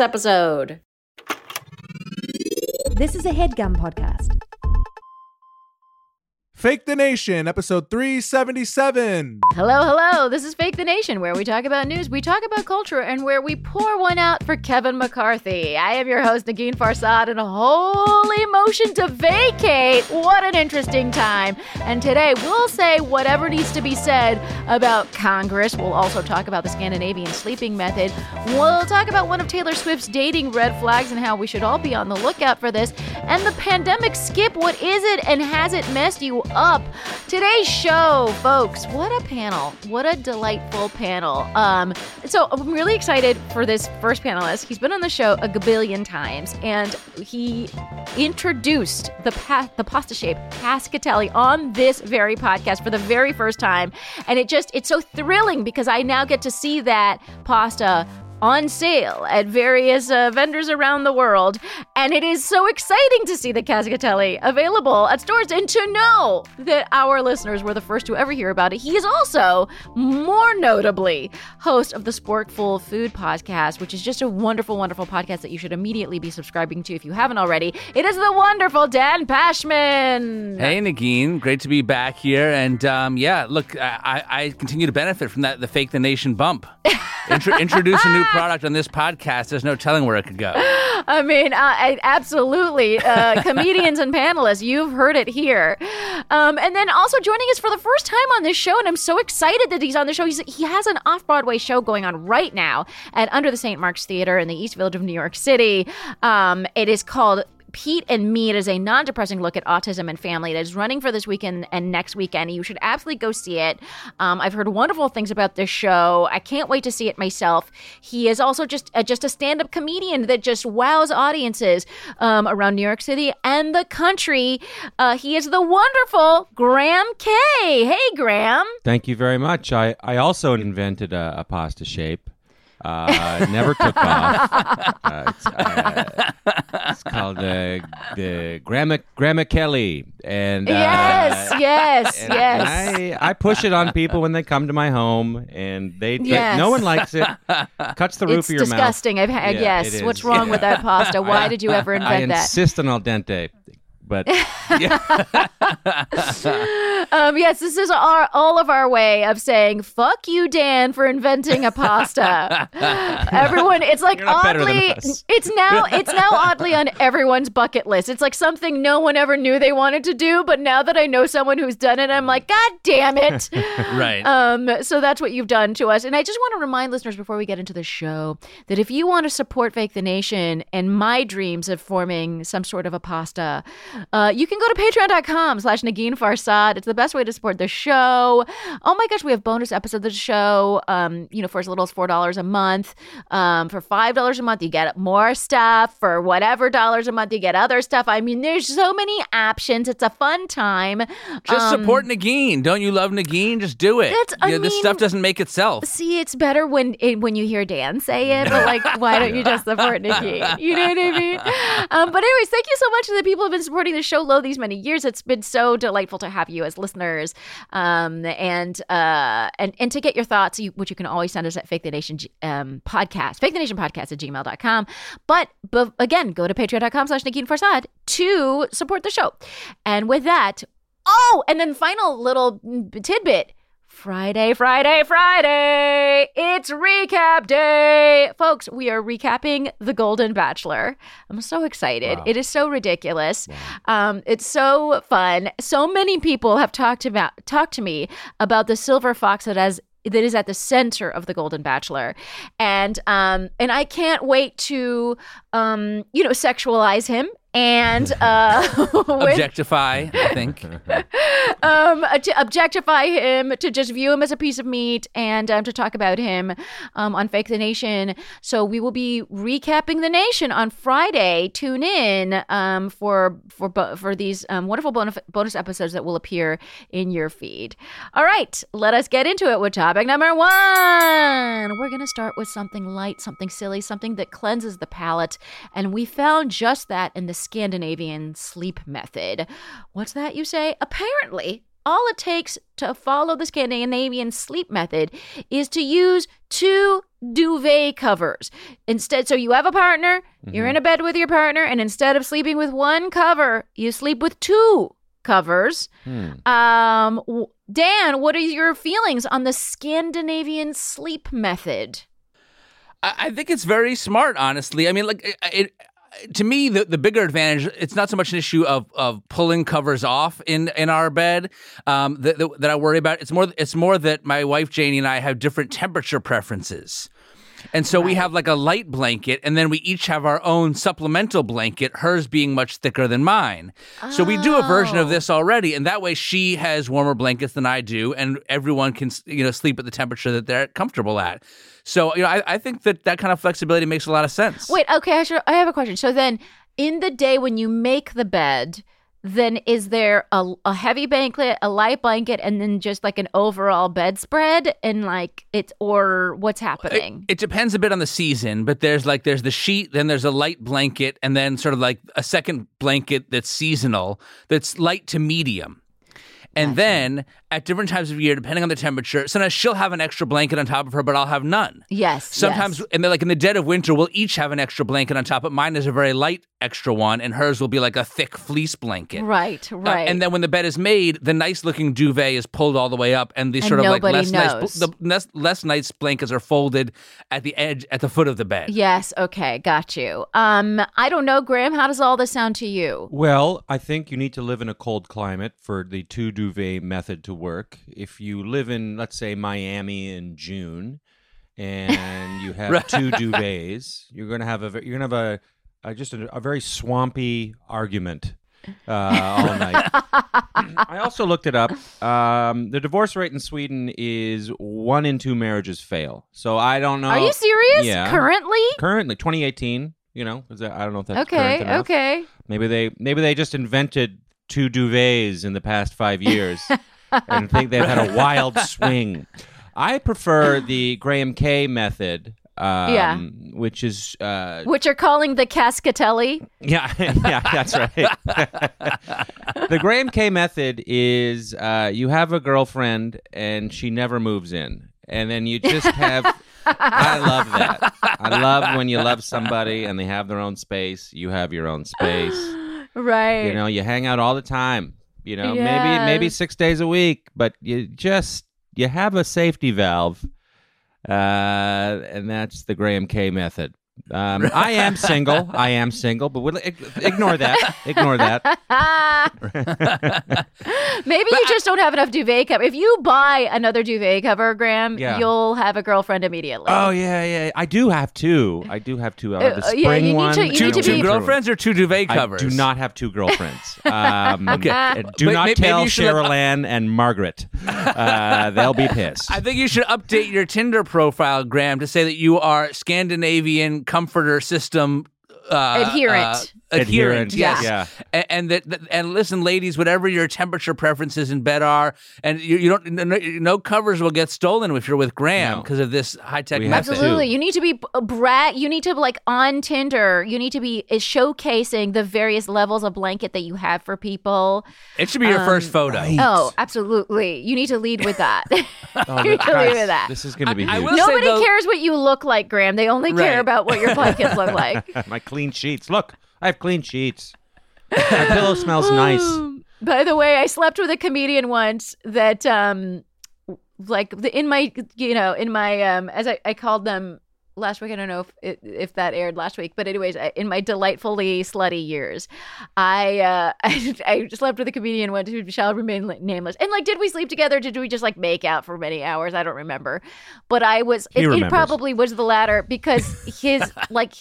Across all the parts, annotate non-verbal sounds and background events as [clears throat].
episode. This is a headgum podcast. Fake the Nation, episode 377. Hello, hello. This is Fake the Nation, where we talk about news, we talk about culture, and where we pour one out for Kevin McCarthy. I am your host, Negin Farsad, and a holy motion to vacate. What an interesting time. And today we'll say whatever needs to be said about Congress. We'll also talk about the Scandinavian sleeping method. We'll talk about one of Taylor Swift's dating red flags and how we should all be on the lookout for this. And the pandemic skip, what is it and has it messed you up. Today's show, folks, what a panel. What a delightful panel. Um, so I'm really excited for this first panelist. He's been on the show a gabillion times and he introduced the pa- the pasta shape cascatelli on this very podcast for the very first time. And it just it's so thrilling because I now get to see that pasta on sale at various uh, vendors around the world. And it is so exciting to see the Cascatelli available at stores and to know that our listeners were the first to ever hear about it. He is also, more notably, host of the Sporkful Food Podcast, which is just a wonderful, wonderful podcast that you should immediately be subscribing to if you haven't already. It is the wonderful Dan Pashman. Hey, Negin. Great to be back here. And um, yeah, look, I, I continue to benefit from that, the Fake the Nation bump. [laughs] Intro- [laughs] introduce a new product on this podcast. There's no telling where it could go. I mean, uh, I, absolutely. Uh, [laughs] comedians and panelists, you've heard it here. Um, and then also joining us for the first time on this show, and I'm so excited that he's on the show. He's, he has an off Broadway show going on right now at Under the St. Mark's Theater in the East Village of New York City. Um, it is called Pete and Me. It is a non depressing look at autism and family. It is running for this weekend and next weekend. You should absolutely go see it. Um, I've heard wonderful things about this show. I can't wait to see it myself. He is also just uh, just a stand up comedian that just wows audiences um, around New York City and the country. Uh, he is the wonderful Graham Kay. Hey, Graham. Thank you very much. I, I also invented a, a pasta shape. Uh, never took off. Uh, it's, uh, it's called uh, the Grandma Grandma Kelly, and uh, yes, yes, and, yes. I I push it on people when they come to my home, and they Yes. no one likes it. Cuts the roof it's of your disgusting. I've had Yeah, yes. What's wrong with that pasta? Why I- did you ever mouth. I invent that? insist on al dente, but [laughs] [laughs] Um, yes, this is our all of our way of saying "fuck you, Dan," for inventing a pasta. [laughs] Everyone, it's like You're not better than oddly, it's now it's now oddly on everyone's bucket list. It's like something no one ever knew they wanted to do, but now that I know someone who's done it, I'm like, God damn it! Right. Um, so that's what you've done to us. And I just want to remind listeners before we get into the show that if you want to support Fake the Nation and my dreams of forming some sort of a pasta, uh, you can go to patreon.com slash Negin Farsad. It's the best way to support the show. Oh my gosh, we have bonus episodes of the show, um, you know, for as little as $4 a month. Um, for $5 a month, you get more stuff. For whatever dollars a month, you get other stuff. I mean, there's so many options. It's a fun time. Just Um, support Negin. Don't you love Negin? Just do it. That's- I Yeah, this mean- stuff doesn't make itself. See, it's better when it, when you hear Dan say it, but like, why don't you just support [laughs] Negin? You know what I mean? Um, but anyways, thank you so much to the people who've been supporting the show low these many years. It's been so delightful to have you as listeners, um, and uh, and and to get your thoughts, you, which you can always send us at Fake the Nation um, podcast, Fake the Nation podcast at gmail.com. But but again, go to patreon.com slash Nikki Farsad to support the show. And with that, oh, and then final little tidbit. Friday, Friday, Friday. It's recap day. Folks, we are recapping The Golden Bachelor. I'm so excited. Wow. It is so ridiculous. Um, it's so fun. So many people have talked about talked to me about the silver fox that has that is at the center of the Golden Bachelor, and um, and I can't wait to um, you know sexualize him and uh, [laughs] Objectify, I think. [laughs] um, to objectify him, to just view him as a piece of meat, and um, to talk about him um, on Fake the Nation. So we will be recapping the nation on Friday. Tune in um, for for for these um, wonderful bonus bonus episodes that will appear in your feed. All right, let us get into it with topic number one. We're gonna start with something light, something silly, something that cleanses the palate, and we found just that in the Scandinavian sleep method. What's that, you say? Apparently, all it takes to follow the Scandinavian sleep method is to use two duvet covers. Instead, so you have a partner, you're in a bed with your partner, and instead of sleeping with one cover, you sleep with two covers. Hmm. Um, Dan, what are your feelings on the Scandinavian sleep method? I, I think it's very smart, honestly. I mean, like it. To me, the, the bigger advantage, it's not so much an issue of, of pulling covers off in, in our bed um, that, that, that I worry about. It's more it's more that my wife Janie and I have different temperature preferences. And so we have like a light blanket, and then we each have our own supplemental blanket, hers being much thicker than mine. So we do a version of Oh. this already, and that way she has warmer blankets than I do, and everyone can you know sleep at the temperature that they're comfortable at. So you know, I, I think that that kind of flexibility makes a lot of sense. Wait, okay, I, should, I have a question. So then, in the day when you make the bed, then is there a, a heavy blanket, a light blanket, and then just like an overall bedspread, and like it's or what's It, happening? it depends a bit on the season, but there's like there's the sheet, then there's a light blanket, and then sort of like a second blanket that's seasonal, that's light to medium. And then at different times of year, depending on the temperature, sometimes she'll have an extra blanket on top of her, but I'll have none. yes. Sometimes, yes. and then like in the dead of winter, we'll each have an extra blanket on top, but mine is a very light extra one, and hers will be like a thick fleece blanket. Right, Uh, right. and then when the bed is made, the nice looking duvet is pulled all the way up, and the And sort of like less knows. nice, the less, less nice blankets are folded at the edge, at the foot of the bed. yes. Okay, got you. Um, I don't know, Graham. How does all this sound to you? Well, I think you need to live in a cold climate for the two duvet method to work. If you live in, let's say, Miami in June, and you [laughs] have two duvets, you're gonna have a you're gonna have a, a just a, a very swampy argument uh, all night. [laughs] I also looked it up. Um, the divorce rate in Sweden is one in two marriages fail. So I don't know. Are you serious? yeah. Currently? Currently, 2018. You know, is that, I don't know if that's Okay, okay. Maybe they maybe they just invented two duvets in the past five years and think they've had a [laughs] wild swing. I prefer the Graham Kay method. Um, Yeah. which is uh, Which are calling the Cascatelli. yeah, [laughs] yeah, that's right. [laughs] the Graham Kay method is uh, you have a girlfriend and she never moves in, and then you just have. I love that. I love when you love somebody and they have their own space. You have your own space. Right. You know, you hang out all the time. You know, Yes. maybe maybe six days a week, but you just you have a safety valve, uh, and that's the Graham Kay method. Um, I am single. I am single, but we'll, ignore that. Ignore that. [laughs] Maybe you just don't have enough duvet cover. If you buy another duvet cover, Graham, Yeah. you'll have a girlfriend immediately. Oh yeah, yeah. I do have two. I do have two. I have the Uh, spring yeah, you need one. to- you two, need to two be- girlfriends or two duvet covers? I do not have two girlfriends. [laughs] Um, Okay. uh, Do But not maybe tell you Cheryl Ann and Margaret. [laughs] Uh, they'll be pissed. I think you should update your Tinder profile, Graham, to say that you are Scandinavian comforter system uh, Adherent. Uh, adherent, Adherent, yes. yeah. And, and that, that- and listen, ladies, whatever your temperature preferences in bed are, and you, you don't, no, no covers will get stolen if you're with Graham No. because of this high tech We to. Absolutely. You need to be a brat. You need to like on Tinder. You need to be uh, showcasing the various levels of blanket that you have for people. It should be your first photo. Oh, absolutely. You need to lead with that. [laughs] [laughs] Oh, you need to lead with that. This is going to be I huge. will- say, Nobody though- cares what you look like, Graham. They only care Right. about what your blankets look [laughs] like. My clean sheets. Look, I have clean sheets. My pillow smells nice. [laughs] By the way, I slept with a comedian once that um like the, in my you know, in my um as I, I called them last week, I don't know if it, if that aired last week, but anyways, I- in my delightfully slutty years, I uh [laughs] I, I slept with a comedian once who shall remain nameless. And like did we sleep together? Did we just like make out for many hours? I don't remember. But I was it, it probably was the latter because his [laughs] like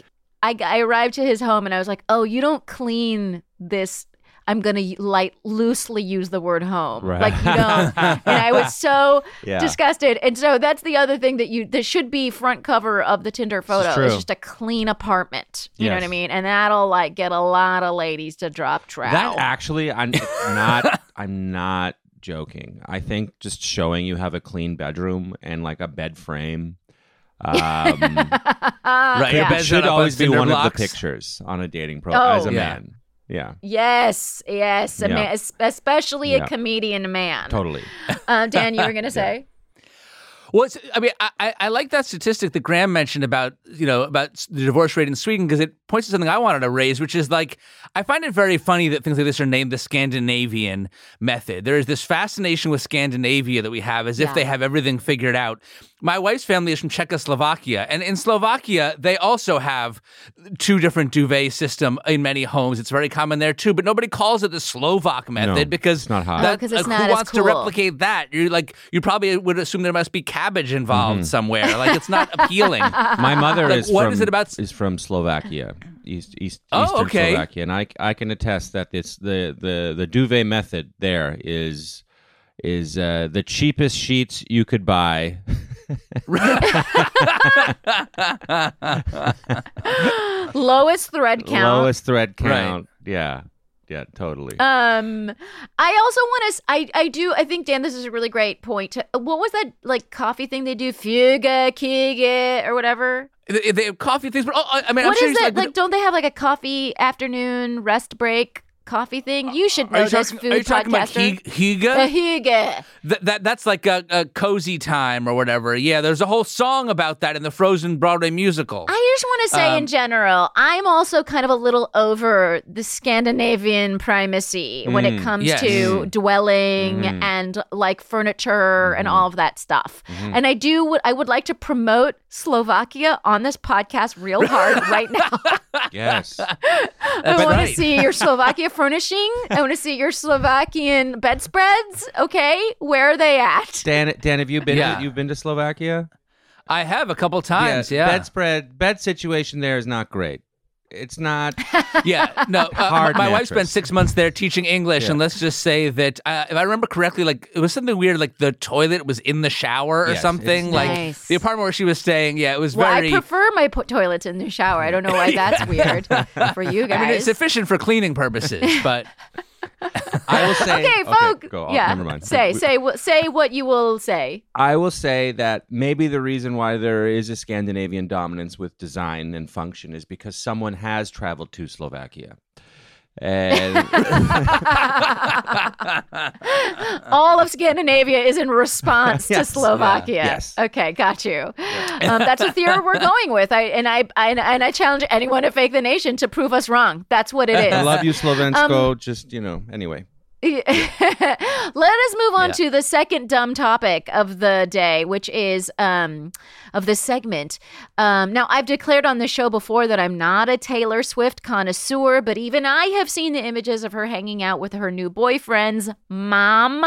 I, I arrived to his home and I was like, "Oh, you don't clean this." I'm gonna light loosely use the word home, Right. like you don't. [laughs] and I was so Yeah. disgusted. And so that's the other thing that you that should be front cover of the Tinder photo. It's just a clean apartment. You know what I mean? And that'll like get a lot of ladies to drop trout. That actually, I'm not. I'm not joking. I think just showing you have a clean bedroom and like a bed frame. Um, [laughs] Right, your yeah. bed's should not up on always be cinder one of the pictures on a dating profile Oh. as a Yeah. man. Yeah, Yes, yes, a Yeah. man, especially Yeah. a comedian man. totally. [laughs] Um, Dan, you were gonna [laughs] say? Well, it's, I mean, I, I- I like that statistic that Graham mentioned about you know about the divorce rate in Sweden because it points to something I wanted to raise, which is like I find it very funny that things like this are named the Scandinavian method. There is this fascination with Scandinavia that we have, as if they have everything figured out. My wife's family is from Czechoslovakia, and in Slovakia they also have two different duvet system in many homes. It's very common there too, but nobody calls it the Slovak method because it's not hot. That- 'cause it's uh, not who as wants to replicate that? You're like you probably would assume there must be cabbage involved Mm-hmm. somewhere. Like it's not appealing. [laughs] My mother Like, is what from is it about- is from Slovakia, east east Oh, eastern okay. Slovakia, and I I can attest that this the the the duvet method there is is uh, the cheapest sheets you could buy. [laughs] [laughs] Lowest thread count. Lowest thread Right. count. Yeah, yeah, totally. Um, I also want to. I I do. I think Dan, this is a really great point. What was that like coffee thing they do? Fika, Kige, or whatever. they, they have coffee things, but oh, I I mean, What I'm is it's that? like, Like, don't they have like a coffee afternoon rest break coffee thing? You should are know you this talking, food are you talking about podcaster. Hi- Hygge? A Th- that that's like a, a cozy time or whatever. Yeah, there's a whole song about that in the Frozen Broadway musical. I just want to say, in Um, general, I'm also kind of a little over the Scandinavian primacy when it Mm, comes yes. to dwelling Mhm. and like furniture and all of that stuff. And I do, would I would like to promote Slovakia on this podcast real hard right now. [laughs] yes. [laughs] I want right. to see your Slovakia furnishing. I want to see your Slovakian bedspreads. Okay, where are they at? Dan, Dan, have you been? Yeah. To, you've been to Slovakia? I have a couple times. Yeah, Bedspread, bed situation there is not great. It's not. [laughs] yeah. No, uh, Hard my wife spent six months there teaching English, Yeah. and let's just say that uh, if I remember correctly, like it was something weird, like the toilet was in the shower or Yes, something. Like Nice. the apartment where she was staying, yeah, it was Well, very. I prefer my po- toilets in the shower. I don't know why [laughs] that's weird for you guys. I mean, it's efficient for cleaning purposes, but [laughs] I will say. okay, folk. go. Oh, yeah. never mind. Say, say, say what you will say. I will say that maybe the reason why there is a Scandinavian dominance with design and function is because someone has traveled to Slovakia. And [laughs] All of Scandinavia is in response to Slovakia. yeah, yes. Okay, got you. Um, that's a theory we're [laughs] going with. I and I, I and I challenge anyone to fake the nation to prove us wrong. That's what it [laughs] is. I love you, Slovensko. Um, just, you know, anyway. [laughs] Let us move on Yeah. to the second dumb topic of the day, which is um, of this segment. Um, now, I've declared on the show before that I'm not a Taylor Swift connoisseur, but even I have seen the images of her hanging out with her new boyfriend's mom.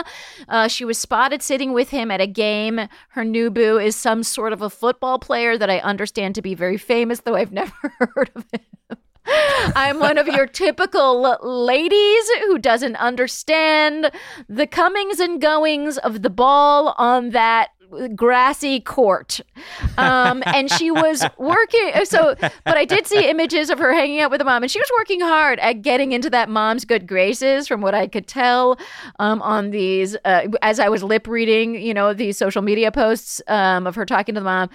Uh, she was spotted sitting with him at a game. Her new boo is some sort of a football player that I understand to be very famous, though I've [laughs] never heard of him. I'm one of your typical ladies who doesn't understand the comings and goings of the ball on that grassy court. Um, and she was working. So, but I did see images of her hanging out with the mom, and she was working hard at getting into that mom's good graces, from what I could tell um, on these, uh, as I was lip reading, you know, these social media posts um, of her talking to the mom.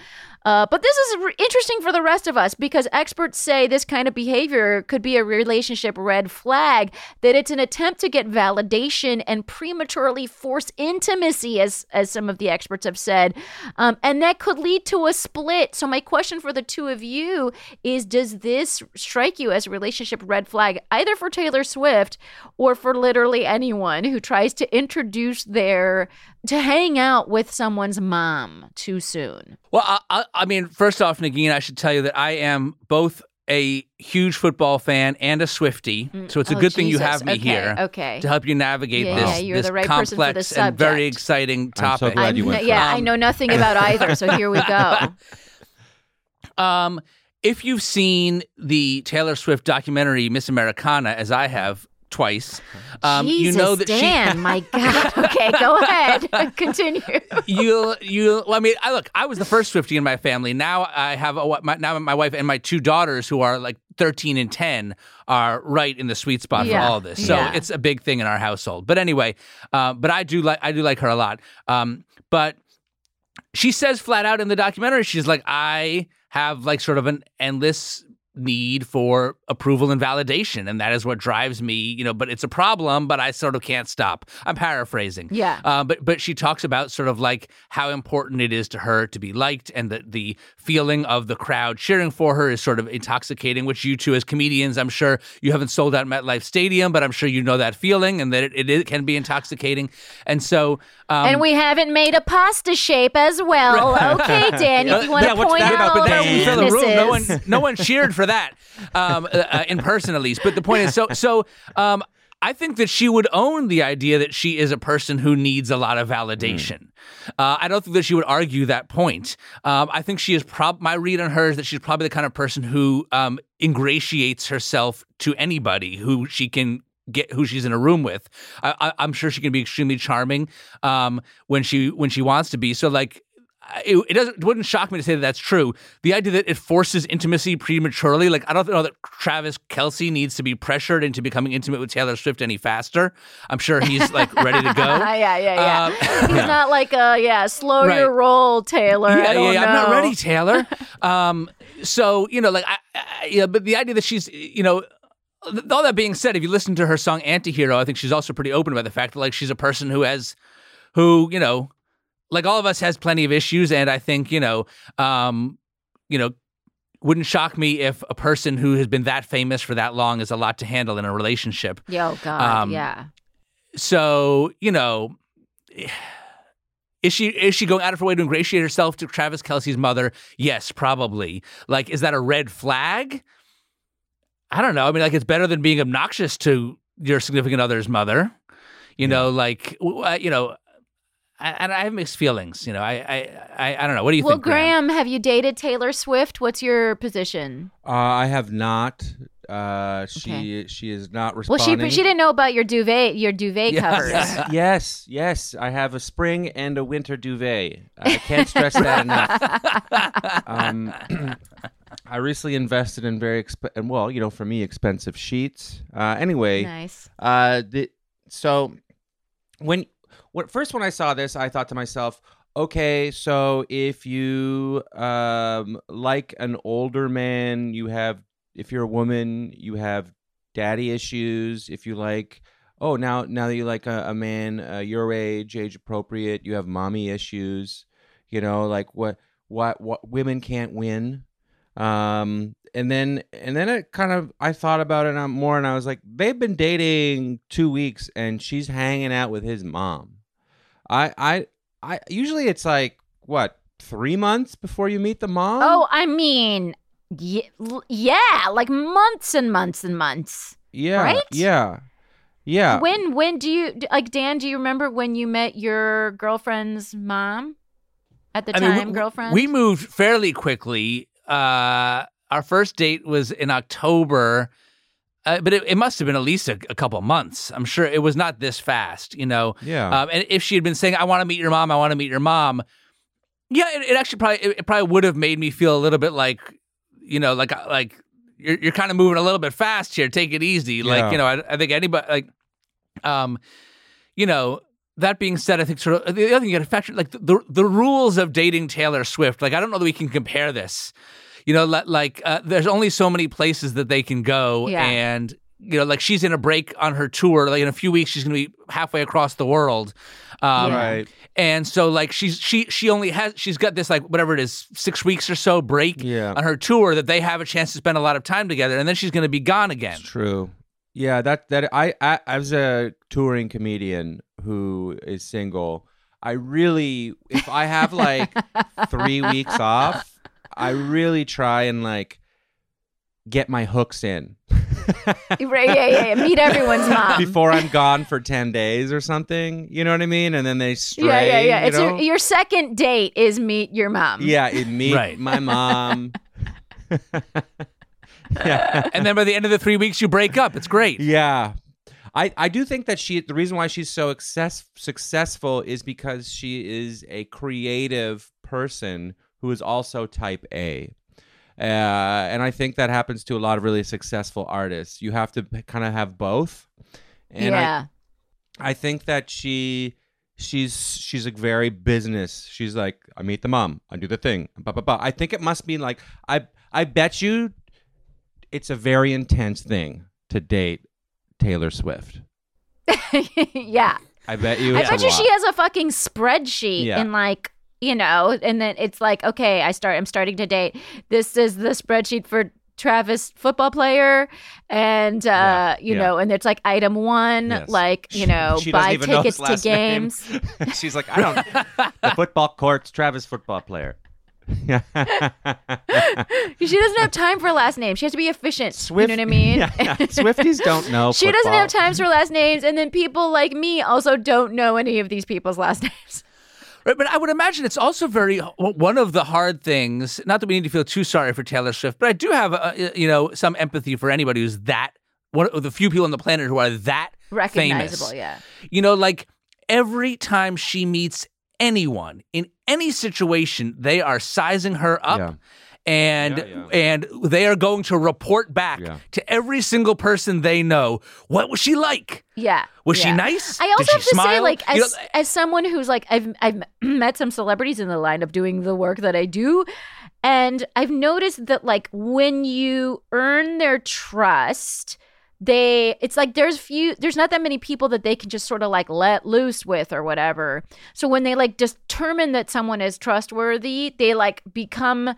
Uh, but this is r- interesting for the rest of us because experts say this kind of behavior could be a relationship red flag, that it's an attempt to get validation and prematurely force intimacy, as, as some of the experts have said. Um, and that could lead to a split. So, my question for the two of you is Does this strike you as a relationship red flag, either for Taylor Swift or for literally anyone who tries to introduce their to hang out with someone's mom too soon? Well, I, I, I mean, first off, Negin, I should tell you that I am both a huge football fan and a Swifty. So it's a Oh, good thing you have me Okay, here okay. to help you navigate Yeah, this, yeah, you're this the right person for complex this and very subject. exciting I'm so topic. glad you I'm- went yeah, first. I know nothing about [laughs] either, so here we go. [laughs] Um, if you've seen the Taylor Swift documentary Miss Americana, as I have twice, um, Jesus, you know that Dan, [laughs] my God. Okay, go ahead. [laughs] Continue. you you. Well, I mean, I look. I was the first Swifty in my family. Now I have a, my, now my wife and my two daughters who are like 13 and 10 are right in the sweet spot Yeah, for all of this. So yeah. it's a big thing in our household. But anyway, uh, but I do like I do like her a lot. Um, but she says flat out in the documentary, she's like, I have like sort of an endless need for approval and validation and that is what drives me you know but it's a problem but i sort of can't stop i'm paraphrasing Yeah. uh, but but she talks about sort of like how important it is to her to be liked and that the feeling of the crowd cheering for her is sort of intoxicating which you two as comedians i'm sure you haven't sold out metlife stadium but i'm sure you know that feeling and that it, it, is- can be intoxicating and so um, and we haven't made a pasta shape as well. [laughs] Okay, Dan, if you want [laughs] Yeah, to what's point out about all the the fill the room. No one, weaknesses. no one cheered for that um, uh, uh, in person, at least. But the point is, so so. Um, I think that she would own the idea that she is a person who needs a lot of validation. Uh, I don't think that she would argue that point. Um, I think she is prob. My read on her is that she's probably the kind of person who um, ingratiates herself to anybody who she can get who she's in a room with. I, I, I'm sure she can be extremely charming um, when she when she wants to be. So like. It, it doesn't it wouldn't shock me to say that that's true. The idea that it forces intimacy prematurely, like I don't know that Travis Kelce needs to be pressured into becoming intimate with Taylor Swift any faster. I'm sure he's like ready to go. [laughs] yeah, yeah, yeah. Um, [laughs] He's not like a yeah, slow Right. your roll, Taylor. yeah, yeah, yeah. I'm not ready, Taylor. [laughs] um, so you know, like, I, I, yeah, but the idea that she's, you know, all that being said, if you listen to her song "Antihero," I think she's also pretty open about the fact that like she's a person who has, who you know, like all of us has plenty of issues, and I think you know, um, you know. Wouldn't shock me if a person who has been that famous for that long is a lot to handle in a relationship. Yo, God, Um, yeah. So, you know, is she is she going out of her way to ingratiate herself to Travis Kelce's mother? Yes, probably. Like, is that a red flag? I don't know. I mean, like, it's better than being obnoxious to your significant other's mother. You know, like, uh, you know, I, I have mixed feelings. You know, I, I, I, I don't know. What do you Well, think, Graham? Graham, have you dated Taylor Swift? What's your position? Uh, I have not. Uh, she she is not responding. Well, she she didn't know about your duvet your duvet Yes. covers. Yes, [laughs] yes, yes. I have a spring and a winter duvet. I can't stress that enough. [laughs] Um, [clears throat] I recently invested in very exp- and well, you know, for me, expensive sheets. Uh, anyway, Nice. uh, the, so when, when first when I saw this, I thought to myself, okay, so if you um, like an older man, you have if you're a woman, you have daddy issues. If you like, oh now now that you like a, a man uh, your age, age appropriate, you have mommy issues. You know, like what what what women can't win. Um, and then and then it kind of I thought about it more, and I was like, they've been dating two weeks, and she's hanging out with his mom. I I I usually it's like what three months before you meet the mom. Oh, I mean, y- l- yeah, like months and months and months. yeah, right? yeah, yeah. When when do you like Dan? Do you remember when you met your girlfriend's mom? At the I time, mean, we- girlfriend. We moved fairly quickly. Uh, our first date was in October, uh, but it, it must have been at least a, a couple months. I'm sure it was not this fast, you know. Yeah. Um, and if she had been saying, "I want to meet your mom," I want to meet your mom, yeah, it, it actually probably it, it probably would have made me feel a little bit like, you know, like like you're you're kind of moving a little bit fast here. Take it easy, Yeah. like you know. I, I think anybody like, um, you know. That being said, I think sort of the other thing you got to factor like the, the the rules of dating Taylor Swift. Like I don't know that we can compare this. You know, like uh, there's only so many places that they can go, Yeah. and you know, like she's in a break on her tour. Like in a few weeks, she's going to be halfway across the world. Um, Right. And so, like she's she she only has she's got this like whatever it is six weeks or so break Yeah. on her tour that they have a chance to spend a lot of time together, and then she's going to be gone again. It's true. Yeah, that that I, I as a touring comedian who is single, I really if I have like three weeks off, I really try and like get my hooks in [laughs] right? Yeah, yeah, yeah. Meet everyone's [laughs] mom. before I'm gone for ten days or something. You know what I mean? And then they stray. yeah, yeah, yeah. you It's your, your second date is meet your mom. yeah, it meet Right. my mom. [laughs] yeah. And then by the end of the three weeks, you break up. It's great. Yeah. I, I do think that she the reason why she's so success, successful is because she is a creative person who is also type A. Uh, and I think that happens to a lot of really successful artists. You have to kind of have both. And yeah. I, I think that she she's she's like very business. She's like, I meet the mom, I do the thing. Blah, blah, blah. I think it must be like I I bet you it's a very intense thing to date Taylor Swift. [laughs] yeah. I bet you. I bet you lot. she has a fucking spreadsheet Yeah. and like you know, and then it's like, okay, I start. I'm starting to date. This is the spreadsheet for Travis football player, and uh, Yeah, you yeah. know, and it's like item one, Yes. like you [laughs] know, She doesn't buy tickets to games. [laughs] She's like, I don't. [laughs] the football courts, Travis football player. Yeah. she doesn't have time for last names. She has to be efficient. Swift, You know what I mean? Yeah, yeah. Swifties don't know. She doesn't have times for last names, and then people like me also don't know any of these people's last names. Right, but I would imagine it's also very one of the hard things. Not that we need to feel too sorry for Taylor Swift, but I do have uh, you know some empathy for anybody who's that one of the few people on the planet who are that Recognizable, famous. yeah. You know, like every time she meets anyone in any situation, they are sizing her up. Yeah. And Yeah, yeah. and they are going to report back Yeah. to every single person they know. What was she like? Yeah. Was she nice? I Did also she have to say, like, as You know, as someone who's like, I've I've [clears throat] met some celebrities in the line of doing the work that I do, and I've noticed that like when you earn their trust, they it's like there's few there's not that many people that they can just sort of like let loose with or whatever. So when they like determine that someone is trustworthy, they like become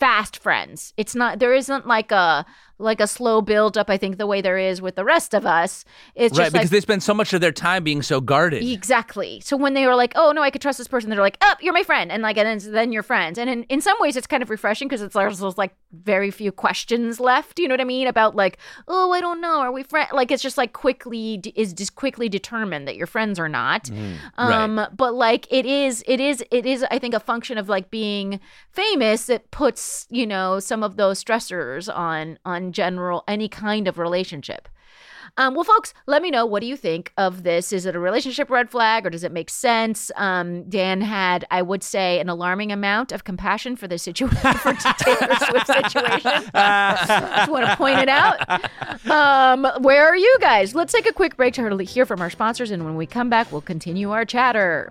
fast friends. It's not there isn't like a like a slow build up I think the way there is with the rest of us. It's right, just because like they spend so much of their time being so guarded. Exactly. So when they were like, "Oh no, I could trust this person," they're like, "Oh, you're my friend," and like, and then, then you're friends. And in, in some ways, it's kind of refreshing because it's there's those like very few questions left. You know what I mean about like, "Oh, I don't know, are we friends?" Like it's just like quickly d- is just quickly determined that you're friends or not. Mm-hmm. Um, but like it is, it is, it is. I think a function of like being famous that puts you know some of those stressors on on general any kind of relationship. Um, well, folks, let me know what do you think of this? Is it a relationship red flag or does it make sense? Um, Dan had, I would say, an alarming amount of compassion for the situation [laughs] for Taylor Swift situation. [laughs] Just want to point it out. Um, where are you guys? Let's take a quick break to hear from our sponsors, and when we come back, we'll continue our chatter.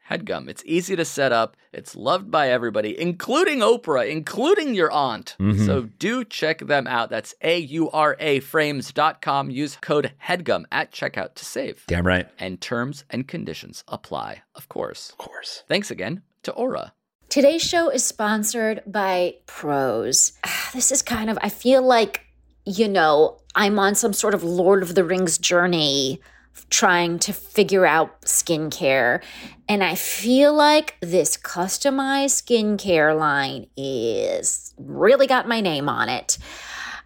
HEADGUM. It's easy to set up. It's loved by everybody, including Oprah, including your aunt. Mm-hmm. So do check them out. That's A U R A frames.com. Use code HEADGUM at checkout to save. Damn right. And terms and conditions apply, of course. Of course. Thanks again to Aura. Today's show is sponsored by Prose. Ah, this is kind of, I feel like, you know, I'm on some sort of Lord of the Rings journey trying to figure out skincare. And I feel like this customized skincare line is really got my name on it.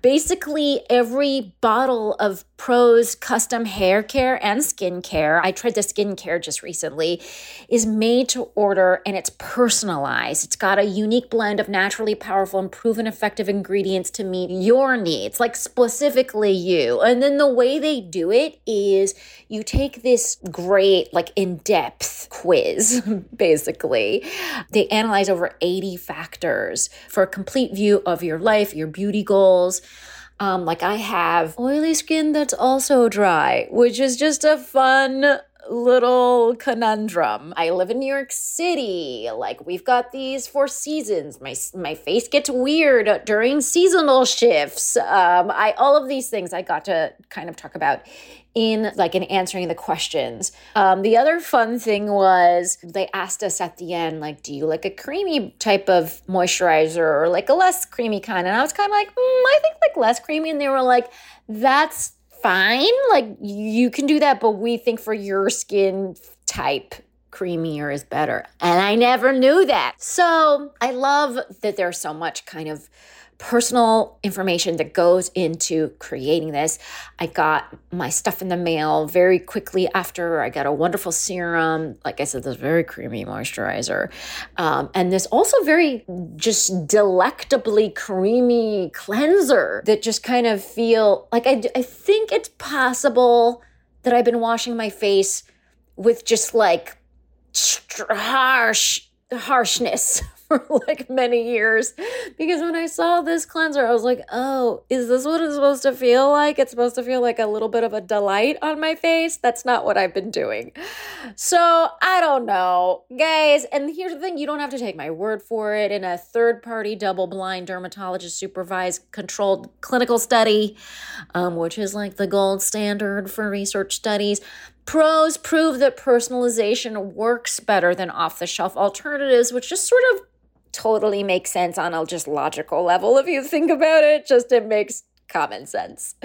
Basically, every bottle of Prose custom hair care and skincare, I tried the skincare just recently, is made to order and it's personalized. It's got a unique blend of naturally powerful and proven effective ingredients to meet your needs, like specifically you. And then the way they do it is you take this great, like in depth quiz, [laughs] basically. They analyze over 80 factors for a complete view of your life, your beauty goals. Um, like I have oily skin that's also dry, which is just a fun little conundrum. I live in New York City. Like we've got these four seasons. My my face gets weird during seasonal shifts. Um, I all of these things I got to kind of talk about in like in answering the questions. Um, the other fun thing was they asked us at the end, like, do you like a creamy type of moisturizer or like a less creamy kind? And I was kind of like, mm, I think like less creamy. And they were like, that's fine. Like you can do that, but we think for your skin type, creamier is better. And I never knew that. So I love that there's so much kind of personal information that goes into creating this. I got my stuff in the mail very quickly after. I got a wonderful serum. Like I said, this very creamy moisturizer. Um, and this also very just delectably creamy cleanser that just kind of feel like I, I think it's possible that I've been washing my face with just like harsh harshness [laughs] [laughs] for like many years because when I saw this cleanser, I was like, oh, is this what it's supposed to feel like? It's supposed to feel like a little bit of a delight on my face. That's not what I've been doing. So I don't know, guys. And here's the thing you don't have to take my word for it. In a third party, double blind, dermatologist supervised, controlled clinical study, um, which is like the gold standard for research studies, Prose prove that personalization works better than off the shelf alternatives, which just sort of totally makes sense on a just logical level if you think about it. Just it makes common sense.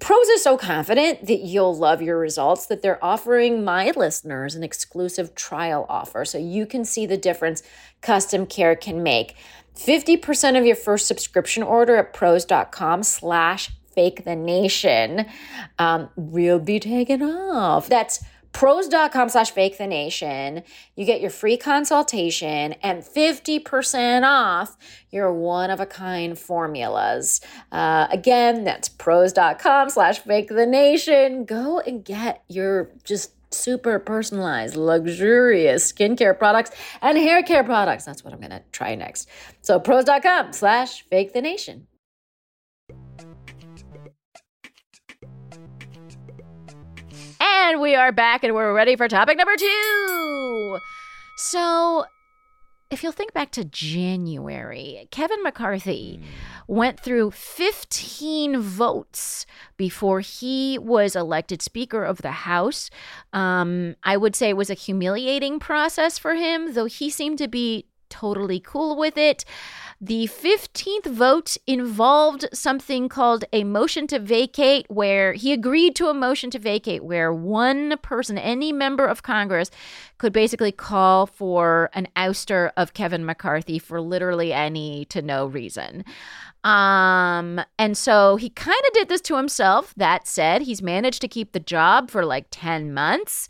Prose is so confident that you'll love your results that they're offering my listeners an exclusive trial offer so you can see the difference custom care can make. 50% of your first subscription order at prose.com slash fake the nation um, will be taken off. That's prose.com slash fake the nation. You get your free consultation and 50% off your one of a kind formulas. Uh, again, that's prose.com slash fake the nation. Go and get your just super personalized, luxurious skincare products and hair care products. That's what I'm to try next. So prose.com slash fake the nation. And we are back and we're ready for topic number two. So, if you'll think back to January, Kevin McCarthy went through 15 votes before he was elected Speaker of the House. Um, I would say it was a humiliating process for him, though he seemed to be totally cool with it. The 15th vote involved something called a motion to vacate, where he agreed to a motion to vacate, where one person, any member of Congress, could basically call for an ouster of Kevin McCarthy for literally any to no reason. Um, and so he kind of did this to himself. That said, he's managed to keep the job for like 10 months.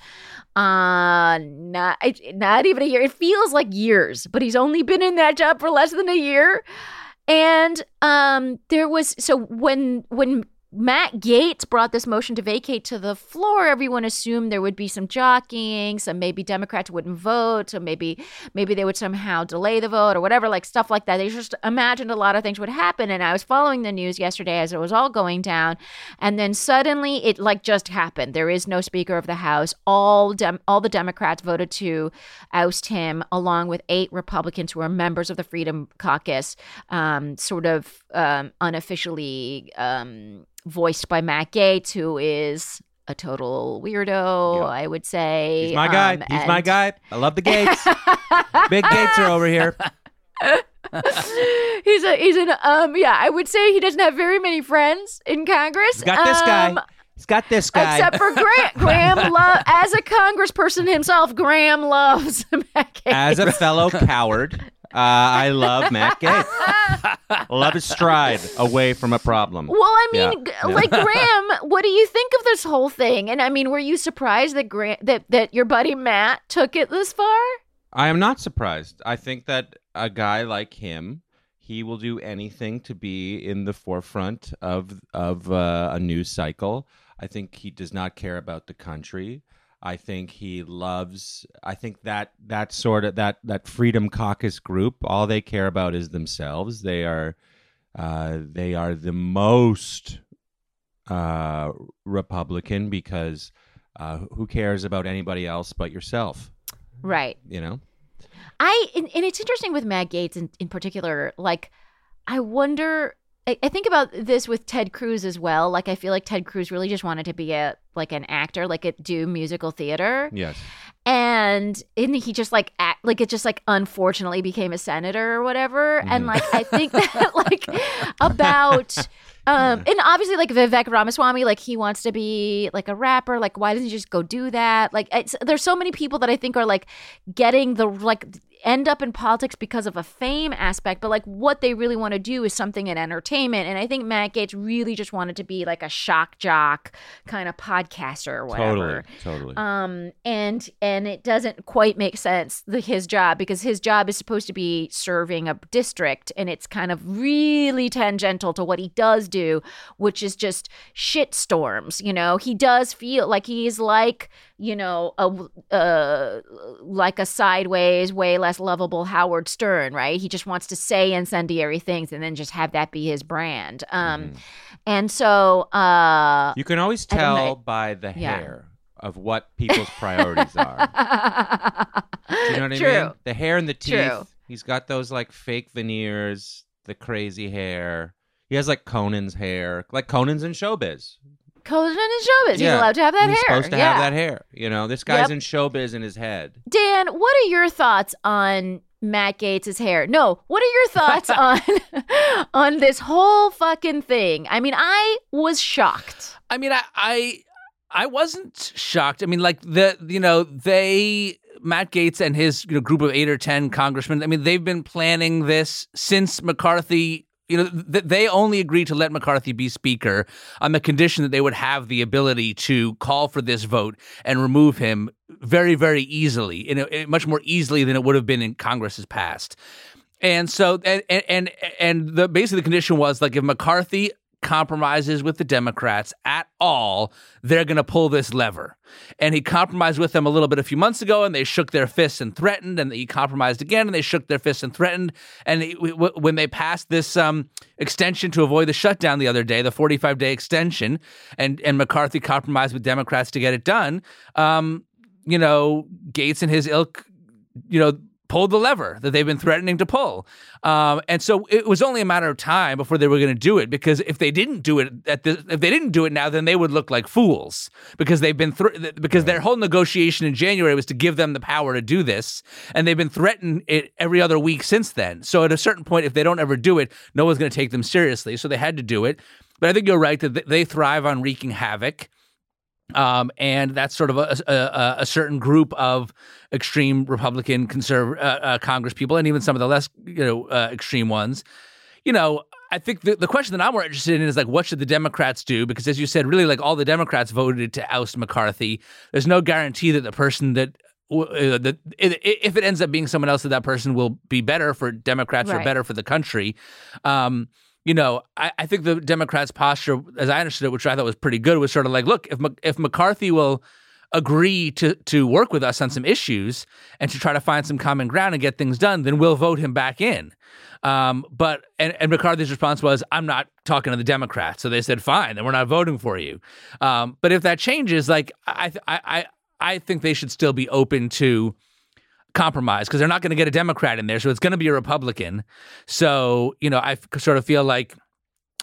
Uh, not, not even a year. It feels like years, but he's only been in that job for less than a year. And um, there was so when when Matt Gaetz brought this motion to vacate to the floor. Everyone assumed there would be some jockeying, some maybe Democrats wouldn't vote, so maybe maybe they would somehow delay the vote or whatever, like stuff like that. They just imagined a lot of things would happen. And I was following the news yesterday as it was all going down, and then suddenly it like just happened. There is no Speaker of the House. All dem- all the Democrats voted to oust him, along with eight Republicans who are members of the Freedom Caucus, um, sort of um, unofficially. Um, voiced by Matt Gaetz, who is a total weirdo, Yeah. I would say. He's my guy. Um, He's my guy. I love the Gates. [laughs] Big Gates are over here. [laughs] he's a he's an um yeah, I would say he doesn't have very many friends in Congress. He's got this guy. Um, He's got this guy. Except for [laughs] Graham. Graham love as a congressperson himself, Graham loves Matt Gaetz. As a fellow coward, I love Matt Gaetz. [laughs] love his stride away from a problem. Well, I mean, Yeah, yeah. like [laughs] Graham, what do you think of this whole thing? And I mean, were you surprised that Graham, that that your buddy Matt took it this far? I am not surprised. I think that a guy like him, he will do anything to be in the forefront of of uh, a news cycle. I think he does not care about the country. I think he loves. I think that that sort of that that Freedom Caucus group, all they care about is themselves. They are uh, they are the most uh, Republican because uh, who cares about anybody else but yourself? Right. You know. I and, and it's interesting with Matt Gaetz in, in particular. Like, I wonder. I, think about this with Ted Cruz as well. Like, I feel like Ted Cruz really just wanted to be a like an actor, like it do musical theater, Yes. And and he just like act like it just like unfortunately became a senator or whatever. And Mhm. like I think that [laughs] like about. [laughs] Um, and obviously, like Vivek Ramaswamy, like he wants to be like a rapper. Like, why doesn't he just go do that? Like, it's, there's so many people that I think are like getting the like end up in politics because of a fame aspect, but like what they really want to do is something in entertainment. And I think Matt Gaetz really just wanted to be like a shock jock kind of podcaster or whatever. Totally. Totally. Um, and and it doesn't quite make sense the, his job because his job is supposed to be serving a district, and it's kind of really tangential to what he does do, which is just shit storms. You know, he does feel like he's like you know a uh, like a sideways, way less lovable Howard Stern, right? He just wants to say incendiary things and then just have that be his brand. Um, and so uh, you can always tell by the Yeah. hair of what people's priorities are. [laughs] Do you know what I mean? The hair and the teeth. True. He's got those like fake veneers, the crazy hair. He has like Conan's hair, like Conan's in showbiz. Conan in showbiz. He's allowed to have that hair. He's hair. supposed to yeah. have that hair. You know, this guy's Yep. in showbiz in his head. Dan, what are your thoughts on Matt Gaetz' hair? No, what are your thoughts [laughs] on [laughs] on this whole fucking thing? I mean, I was shocked. I mean, I, I, I wasn't shocked. I mean, like the, you know, they, Matt Gaetz and his you know, group of eight or ten congressmen. I mean, they've been planning this since McCarthy. You know, th- they only agreed to let McCarthy be speaker on the condition that they would have the ability to call for this vote and remove him very, very easily, you know, much more easily than it would have been in Congress's past. And so, and and and, and the basically the condition was like if McCarthy compromises with the Democrats at all, they're going to pull this lever. And he compromised with them a little bit a few months ago, and they shook their fists and threatened. And he compromised again, and they shook their fists and threatened. And he, w- when they passed this um, extension to avoid the shutdown the other day, the 45 day extension, and and McCarthy compromised with Democrats to get it done. Um, you know, Gaetz and his ilk, you know, pulled the lever that they've been threatening to pull. Um, and so it was only a matter of time before they were going to do it because if they didn't do it at this, if they didn't do it now, then they would look like fools because they've been thr- because their whole negotiation in January was to give them the power to do this, and they've been threatened it every other week since then. So at a certain point, if they don't ever do it, no one's going to take them seriously. So they had to do it. But I think you're right that they thrive on wreaking havoc. Um, and that's sort of a, a, a, certain group of extreme Republican conservative uh, uh, Congress people, and even some of the less you know uh, extreme ones. You know, I think the, the question that I'm more interested in is like, what should the Democrats do? Because as you said, really, like all the Democrats voted to oust McCarthy. There's no guarantee that the person that uh, that if it ends up being someone else, that that person will be better for Democrats right. or better for the country. Um, you know, I, I, think the Democrats' posture, as I understood it, which I thought was pretty good, was sort of like, look, if if McCarthy will agree to to work with us on some issues and to try to find some common ground and get things done, then we'll vote him back in. Um, but and, and, McCarthy's response was, "I'm not talking to the Democrats." So they said, "Fine, then we're not voting for you." Um, but if that changes, like I I I I think they should still be open to compromise because they're not going to get a Democrat in there, so it's going to be a Republican. So you know, I f- sort of feel like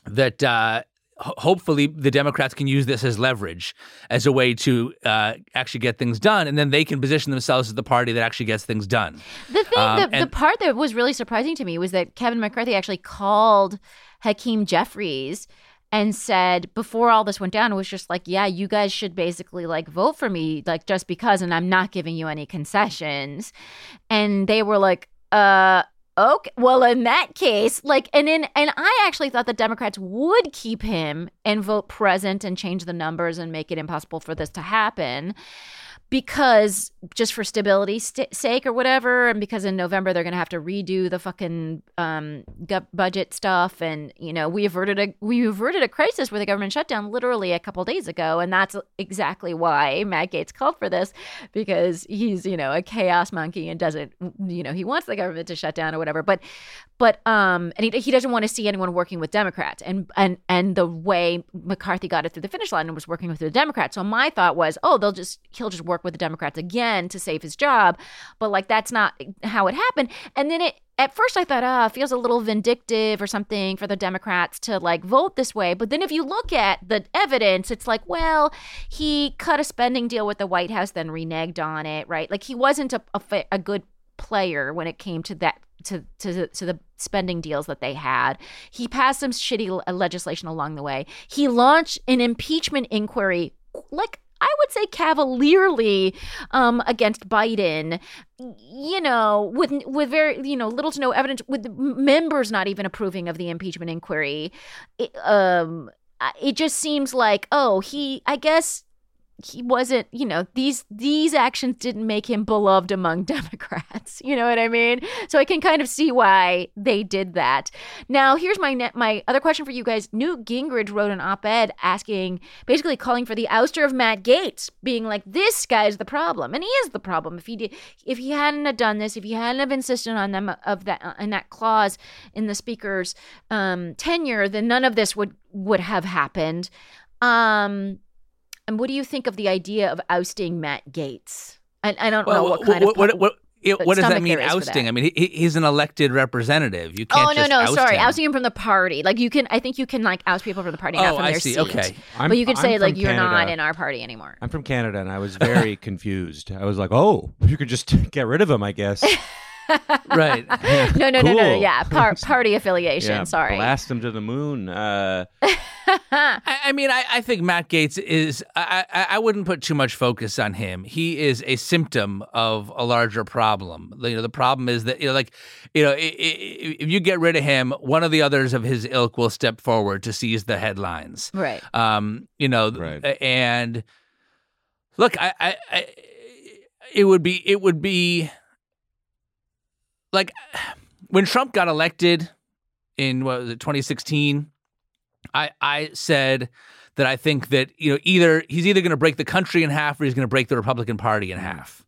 that. Uh, hopefully, the Democrats can use this as leverage, as a way to uh, actually get things done, and then they can position themselves as the party that actually gets things done. The thing, um, the, and- the part that was really surprising to me was that Kevin McCarthy actually called Hakeem Jeffries and said before all this went down was just like yeah you guys should basically like vote for me like just because and i'm not giving you any concessions. And they were like uh okay well in that case like and in and i actually thought the democrats would keep him and vote present and change the numbers and make it impossible for this to happen because just for stability's st- sake or whatever, and because in November they're going to have to redo the fucking um, budget stuff, and you know we averted a we averted a crisis where the government shut down literally a couple days ago, and that's exactly why Matt Gaetz called for this because he's you know a chaos monkey and doesn't you know he wants the government to shut down or whatever, but but um and he, he doesn't want to see anyone working with Democrats, and and and the way McCarthy got it through the finish line and was working with the Democrats, so my thought was oh they'll just he'll just work work with the Democrats again to save his job. But like that's not how it happened. And then it at first I thought, ah, oh, feels a little vindictive or something for the Democrats to like vote this way. But then if you look at the evidence, it's like, well, he cut a spending deal with the White House, then reneged on it, right? Like he wasn't a, a, a good player when it came to that to to to the spending deals that they had. He passed some shitty legislation along the way. He launched an impeachment inquiry like I would say cavalierly um, against Biden, you know, with with very you know little to no evidence, with members not even approving of the impeachment inquiry. It, um, it just seems like oh he I guess he wasn't you know these these actions didn't make him beloved among [laughs] democrats. You know what i mean? So i can kind of see why they did that. Now here's my ne- my other question for you guys. Newt gingrich wrote an op-ed asking basically calling for the ouster of matt Gaetz, being like this guy's the problem and he is the problem. If he did if he hadn't have done this if he hadn't have insisted on them of that in that clause in the speaker's um, tenure then none of this would would have happened. Um and what do you think of the idea of ousting Matt Gaetz? I, I don't well, know what kind what, of. What, what, what, what does that mean, ousting? That. I mean, he, he's an elected representative. You can't. Oh no, no, sorry, him. ousting him from the party. Like you can, I think you can like oust people from the party, oh, not from I their see. seat. Okay, I'm, but you could say like you're not in our party anymore. I'm from Canada, and I was very [laughs] confused. I was like, "Oh, you could just get rid of him, I guess." [laughs] right. [laughs] no, no, cool. no, no, Yeah, Par- [laughs] party affiliation. Yeah, sorry. Blast him to the moon. Uh, [laughs] I, I, mean, I, I, think Matt Gaetz is. I, I, I, wouldn't put too much focus on him. He is a symptom of a larger problem. You know, the problem is that you know, like, you know, if you get rid of him, one of the others of his ilk will step forward to seize the headlines. Right. Um. You know. Right. And look, I, I, I it would be. It would be like [sighs] when Trump got elected in what was it 2016 I I said that I think that you know either he's either going to break the country in half or he's going to break the Republican Party in mm-hmm. half.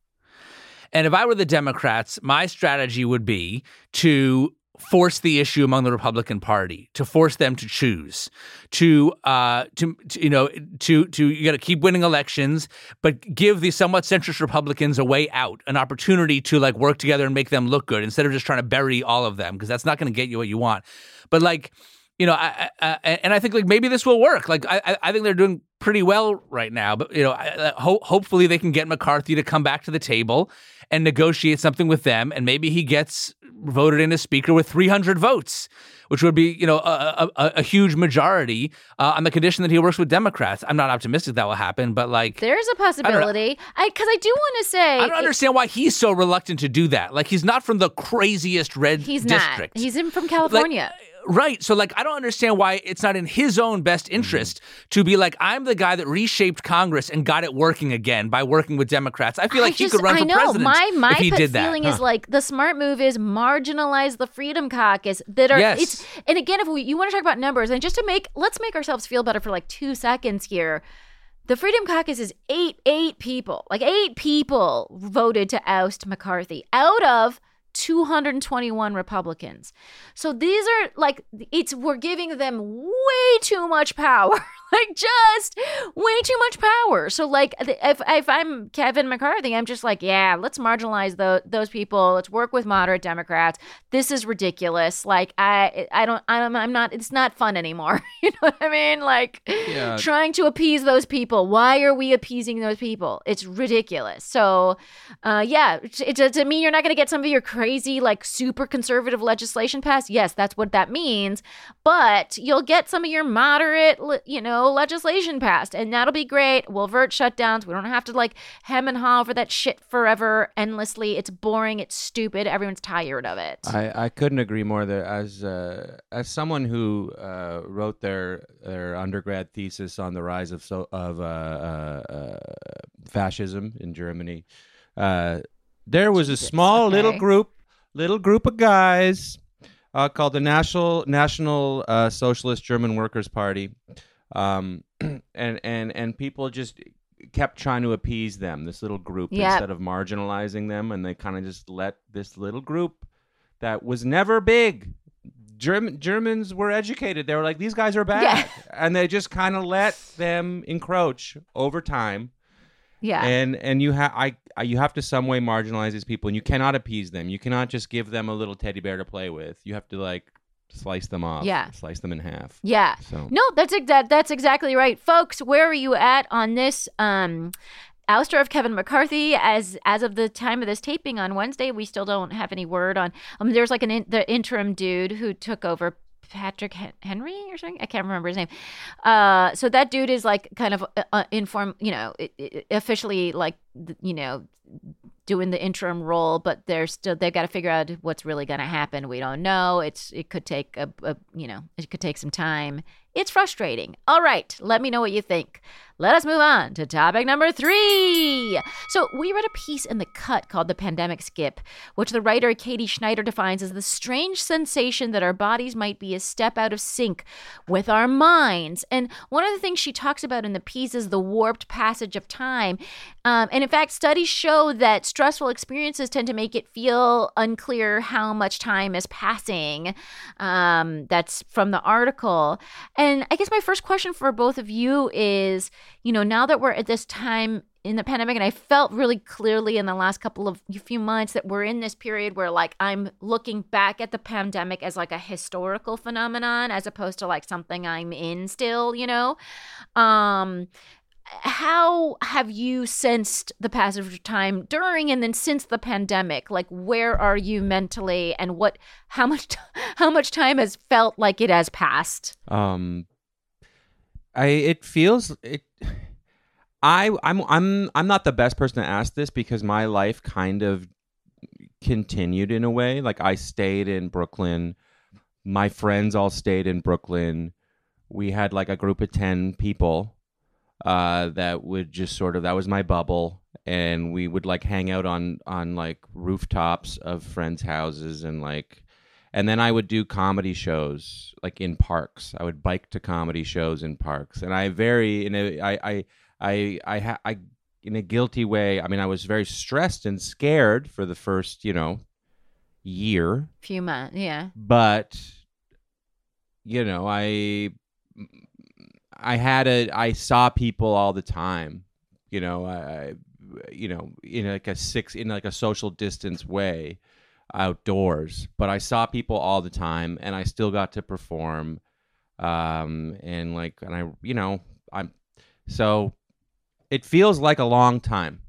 And if I were the Democrats, my strategy would be to force the issue among the Republican Party, to force them to choose, to uh, to, to you know to to you got to keep winning elections, but give the somewhat centrist Republicans a way out, an opportunity to like work together and make them look good instead of just trying to bury all of them because that's not going to get you what you want. But like you know, I, I, I, and I think like maybe this will work. Like I, I think they're doing pretty well right now. But you know, I, ho- hopefully they can get McCarthy to come back to the table and negotiate something with them, and maybe he gets voted in as speaker with 300 votes, which would be you know a, a, a huge majority uh, on the condition that he works with Democrats. I'm not optimistic that will happen, but like There's a possibility. I because I, do want to say I don't understand why he's so reluctant to do that. Like he's not from the craziest red he's district. not. He's in from California. Right. So, like, I don't understand why it's not in his own best mm-hmm. interest to be like, I'm the guy that reshaped Congress and got it working again by working with Democrats. I feel like I he just, could run I for know. president My my if he did that. feeling is like the smart move is marginalize the Freedom Caucus that are Yes. it's and again if we you want to talk about numbers and just to make let's make ourselves feel better for like two seconds here. The Freedom Caucus is eight eight people like eight people voted to oust McCarthy out of 221 Republicans. So these are like it's we're giving them way too much power. [laughs] like just way too much power. So like if if I'm Kevin McCarthy, I'm just like, yeah, let's marginalize tho- those people. Let's work with moderate Democrats. This is ridiculous. Like I I don't I'm I'm not it's not fun anymore. [laughs] you know what I mean? Like Yeah. trying to appease those people. Why are we appeasing those people? It's ridiculous. So uh yeah, it, it, to me you're not going to get some of your crazy like super conservative legislation passed. Yes, that's what that means. But you'll get some of your moderate, you know, legislation passed, and that'll be great. We'll avert shutdowns. We don't have to like hem and haw over that shit forever, endlessly. It's boring. It's stupid. Everyone's tired of it. I, I couldn't agree more. That as uh, as someone who uh, wrote their their undergrad thesis on the rise of so of uh, uh, uh, fascism in Germany, uh, there was a small little group, little group of guys uh, called the National National uh, Socialist German Workers Party, um, [clears throat] and and and people just kept trying to appease them. This little group Yep. instead of marginalizing them, and they kind of just let this little group that was never big. German Germans were educated. They were like, these guys are bad, Yeah. and they just kind of let them encroach over time. yeah. And and you have I, I you have to some way marginalize these people, and you cannot appease them. You cannot just give them a little teddy bear to play with. You have to like slice them off. Yeah. slice them in half. Yeah. So No, that's that, that's exactly right, folks. Where are you at on this um, ouster of Kevin McCarthy? As as of the time of this taping on Wednesday, we still don't have any word on. Um, there's like an in, the interim dude who took over. Patrick Henry or something. I can't remember his name. Uh, so that dude is like kind of uh, uh, inform, you know, i- i- officially like, you know, doing the interim role, but they're still they've got to figure out what's really going to happen. We don't know. It's it could take a, a you know it could take some time. It's frustrating. All right, let me know what you think. Let us move on to topic number three. So we read a piece in the Cut called "The Pandemic Skip," which the writer Katie Schneider defines as the strange sensation that our bodies might be a step out of sync with our minds. And one of the things she talks about in the piece is the warped passage of time. Um, and in fact, studies show that stressful experiences tend to make it feel unclear how much time is passing. Um, that's from the article. I guess my first question for both of you is you know, now that we're at this time in the pandemic, and I felt really clearly in the last couple of few months that we're in this period where like I'm looking back at the pandemic as like a historical phenomenon as opposed to like something I'm in still, you know? Um, how have you sensed the passage of time during and then since the pandemic like where are you mentally and what how much [laughs] how much time has felt like it has passed Um, I it feels it. [sighs] I I'm I'm I'm not the best person to ask this because my life kind of continued in a way. Like I stayed in Brooklyn. My friends all stayed in Brooklyn. We had like a group of ten people uh, that would just sort of that was my bubble, and we would like hang out on on like rooftops of friends' houses and like and then I would do comedy shows like in parks. I would bike to comedy shows in parks, and I very in a I I I I, ha- I in a guilty way. I mean, I was very stressed and scared for the first you know year, Few months. Yeah. but you know I I had a I saw people all the time. You know, I, you know in like a six in like a social distance way outdoors but i saw people all the time and i still got to perform um and like and i you know i'm so it feels like a long time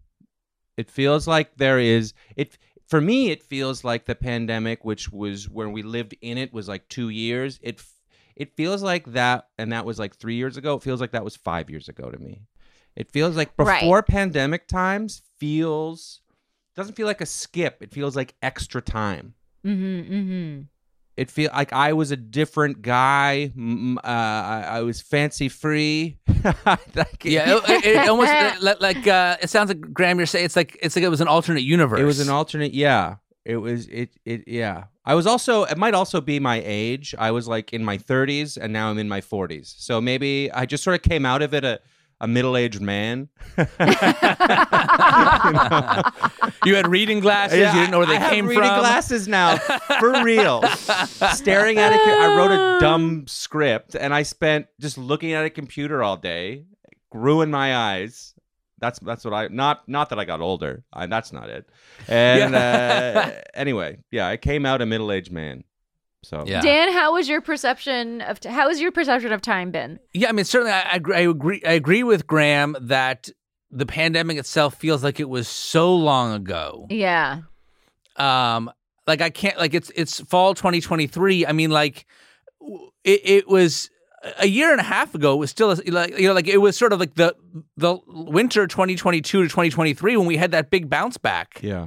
it feels like there is it for me it feels like the pandemic which was when we lived in it was like 2 years it it feels like that and that was like 3 years ago it feels like that was 5 years ago to me it feels like Right. before pandemic times feels doesn't feel like a skip. It feels like extra time. Mm-hmm. Mm-hmm. It feel like I was a different guy. Mm, Uh, I, I was fancy free. [laughs] Like, Yeah, it, it almost like uh, it sounds like Graham. You're saying it's like it's like it was an alternate universe. It was an alternate. Yeah, it was. It. It. Yeah. I was also. It might also be my age. I was like in my 30s, and now I'm in my 40s. So maybe I just sort of came out of it a a middle aged man. [laughs] You had reading glasses. you didn't know where they I have came reading from. glasses now, for real. Staring at a, co- I wrote a dumb script, and I spent just looking at a computer all day, ruined my eyes. That's that's what I not not that I got older. I, that's not it. [laughs] And uh, anyway, yeah, I came out a middle aged man. So Yeah. Dan, how was your perception of t- how has your perception of time been? Yeah, I mean, certainly, I, I, agree- I agree. With Graham that the pandemic itself feels like it was so long ago. Yeah. Um, like I can't like it's it's fall 2023. I mean, like it, it was a year and a half ago. Was still like you know, like it was sort of like the the winter 2022 to 2023 when we had that big bounce back. yeah.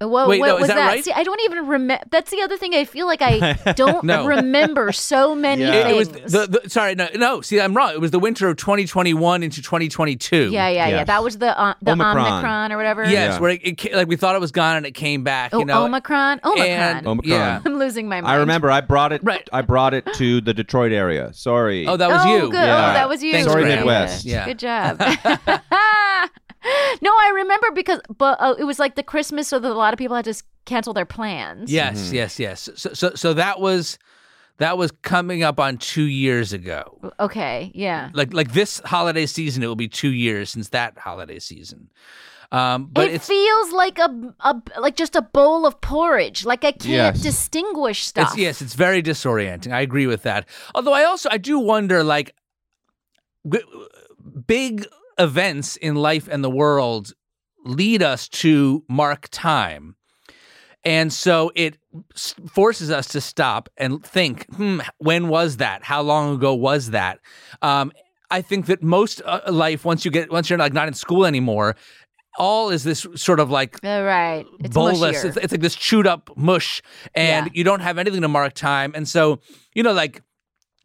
What, Wait, what no, is was that that? right? See, I don't even remember. That's the other thing. I feel like I [laughs] don't No. remember so [laughs] many Yeah. It, it was the, the sorry no no see I'm wrong. It was the winter of 2021 into 2022. yeah, yeah, yeah. That was the uh, the Omicron. Omicron. or whatever. Yes, Yeah. where it, it like we thought it was gone and it came back. Oh, you know, Omicron. Omicron. And, Omicron. Yeah. [laughs] I'm losing my mind. I remember I brought it. Right. I brought it to the Detroit area. Sorry. Oh, that was oh, you. Good. Yeah. Oh, that was you. Thanks, Sorry, Graham. Midwest. Yeah. Good job. [gasps] no, I remember because, but uh, it was like the Christmas, so that a lot of people had to s- cancel their plans. Yes, Mm-hmm. yes, yes. So, so, so that was that was coming up on two years ago. Okay. Yeah. Like, like this holiday season, it will be two years since that holiday season. Um, but it feels like a, a like just a bowl of porridge. Like I can't Yes. distinguish stuff. It's, yes, it's very disorienting. I agree with that. Although I also I do wonder like big events in life and the world lead us to mark time. And so it forces us to stop and think, hmm, when was that? How long ago was that? Um, I think that most uh, life, once you get, once you're like not in school anymore, all is this sort of like Uh, right. It's bolus. It's, it's like this chewed up mush, and Yeah. you don't have anything to mark time. And so, you know, like,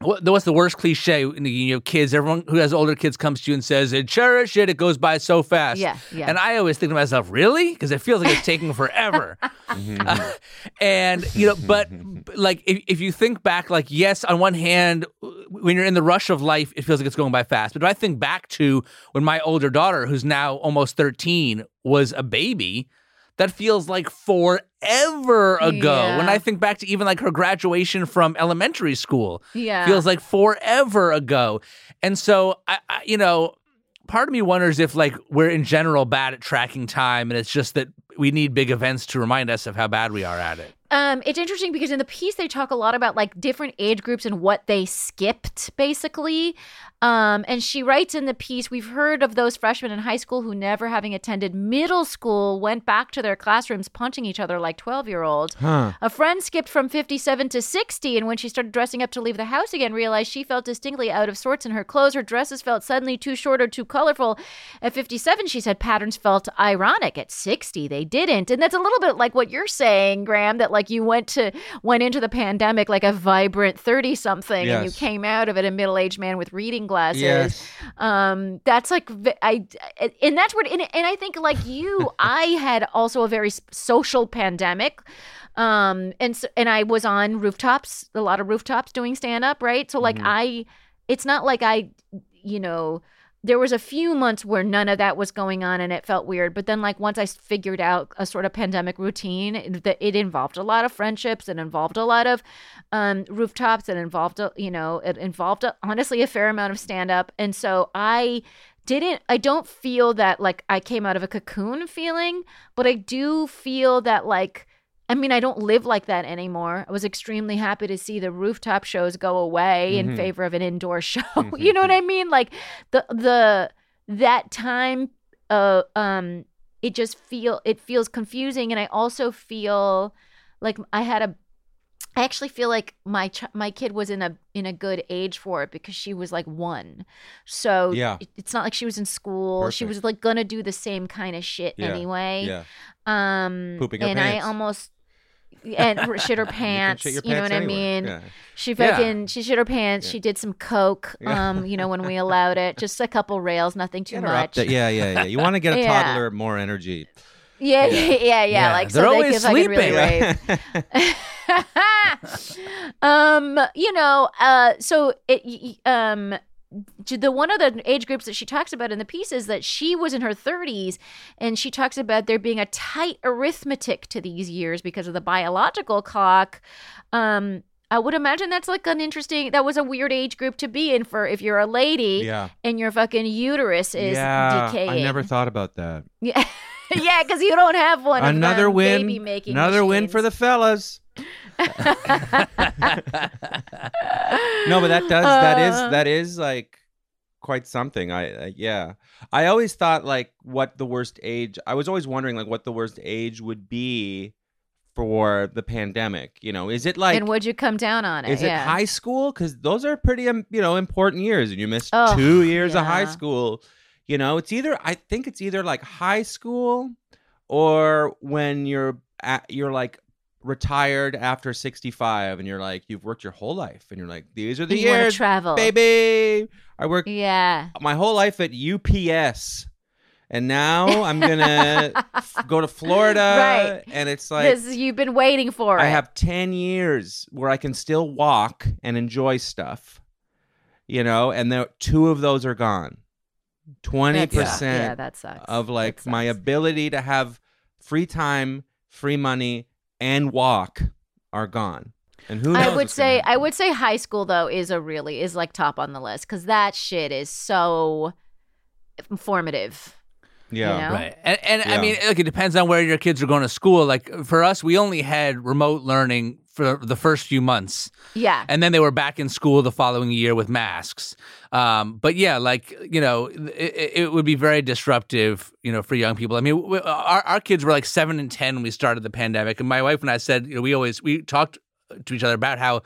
what, what's the worst cliche? You know, kids, everyone who has older kids comes to you and says, cherish it, it goes by so fast. Yeah, yeah. And I always think to myself, really? Because it feels like it's taking [laughs] forever. Uh, [laughs] and, you know, but but, like, if, if you think back, like, yes, on one hand, when you're in the rush of life, it feels like it's going by fast. But if I think back to when my older daughter, who's now almost 13, was a baby, that feels like forever ago. Yeah. When I think back to even like her graduation from elementary school, Yeah. feels like forever ago. And so, I, I, you know, part of me wonders if like we're in general bad at tracking time, and it's just that we need big events to remind us of how bad we are at it. Um, it's interesting because in the piece they talk a lot about like different age groups and what they skipped, basically. Um, and she writes in the piece, we've heard of those freshmen in high school who never having attended middle school went back to their classrooms punching each other like 12 year olds. Huh. A friend skipped from 57 to 60, and when she started dressing up to leave the house again, realized she felt distinctly out of sorts in her clothes. Her dresses felt suddenly too short or too colorful. At 57, she said patterns felt ironic. At 60, they they didn't. And that's a little bit like what you're saying, Graham, that like you went to went into the pandemic like a vibrant 30 something and you came out of it a middle-aged man with reading glasses. Yes. Um that's like I and that's what and, and I think like you [laughs] I had also a very social pandemic. Um and so, and I was on rooftops, a lot of rooftops doing stand up, right? So like Mhm. I it's not like I you know there was a few months where none of that was going on and it felt weird but then like once i figured out a sort of pandemic routine that it involved a lot of friendships it involved a lot of um, rooftops it involved a, you know it involved a, honestly a fair amount of stand up and so i didn't i don't feel that like i came out of a cocoon feeling but i do feel that like I mean, I don't live like that anymore. I was extremely happy to see the rooftop shows go away in Mhm. favor of an indoor [laughs] show. you know what I mean? Like the the that time uh um it just feel it feels confusing and I also feel like I had a I actually feel like my ch- my kid was in a in a good age for it because she was like 1. So Yeah. it- it's not like she was in school. She was like going to do the same kind of shit Yeah. anyway. Yeah. Um, Pooping her and pants. I almost [laughs] and shit her You pants. shit You, know what I mean? Yeah. She Yeah. fucking she shit her pants. Yeah. She did some coke. [laughs] Yeah. Um, you know when we allowed it, just a couple rails, nothing too much. Yeah, yeah, yeah. You want to get a [laughs] Yeah. toddler more energy. Yeah, yeah, [laughs] yeah, yeah, Yeah, Like they're so always they really sleeping. rave. [laughs] [laughs] um, you know, uh, so it, um, the one of the age groups that she talks about in the piece is that she was in her 30s and she talks about there being a tight arithmetic to these years because of the biological clock um i would imagine that's like an interesting that was a weird age group to be in for if you're a lady yeah. and your fucking uterus is yeah. decaying I never thought about that. yeah [laughs] yeah because you don't have one Another win. Another win for the fellas. [laughs] no, but that does that is Uh. that is like quite something. I, I yeah. I always thought like what the worst age. I was always wondering like what the worst age would be for the pandemic. You know, is it like and would you come down on it is it high school? Because those are pretty um, you know important years, and you missed Oh, two years of high school. You know, it's either I think it's either like high school or when you're at, you're like retired after 65 and you're like you've worked your whole life and you're like these are the you years travel baby i worked yeah my whole life at ups and now i'm gonna f- [laughs] go to florida Right. and it's like this you've been waiting for i it. have 10 years where i can still walk and enjoy stuff you know and the two of those are gone 20% That yeah that sucks of like That my ability to have free time, free money, and walk are gone. And who knows? I would say. I would say high school though is a really is like top on the list because that shit is so informative. yeah. know? Right. And, and I mean, look, it depends on where your kids are going to school. Like for us, we only had remote learning for the first few months. Yeah. And then they were back in school the following year with masks. Um, but yeah, like, you know, it, it would be very disruptive, you know, for young people. I mean, we, our, our kids were like seven and 10 when we started the pandemic. And my wife and I said, you know, we always, we talked to each other about how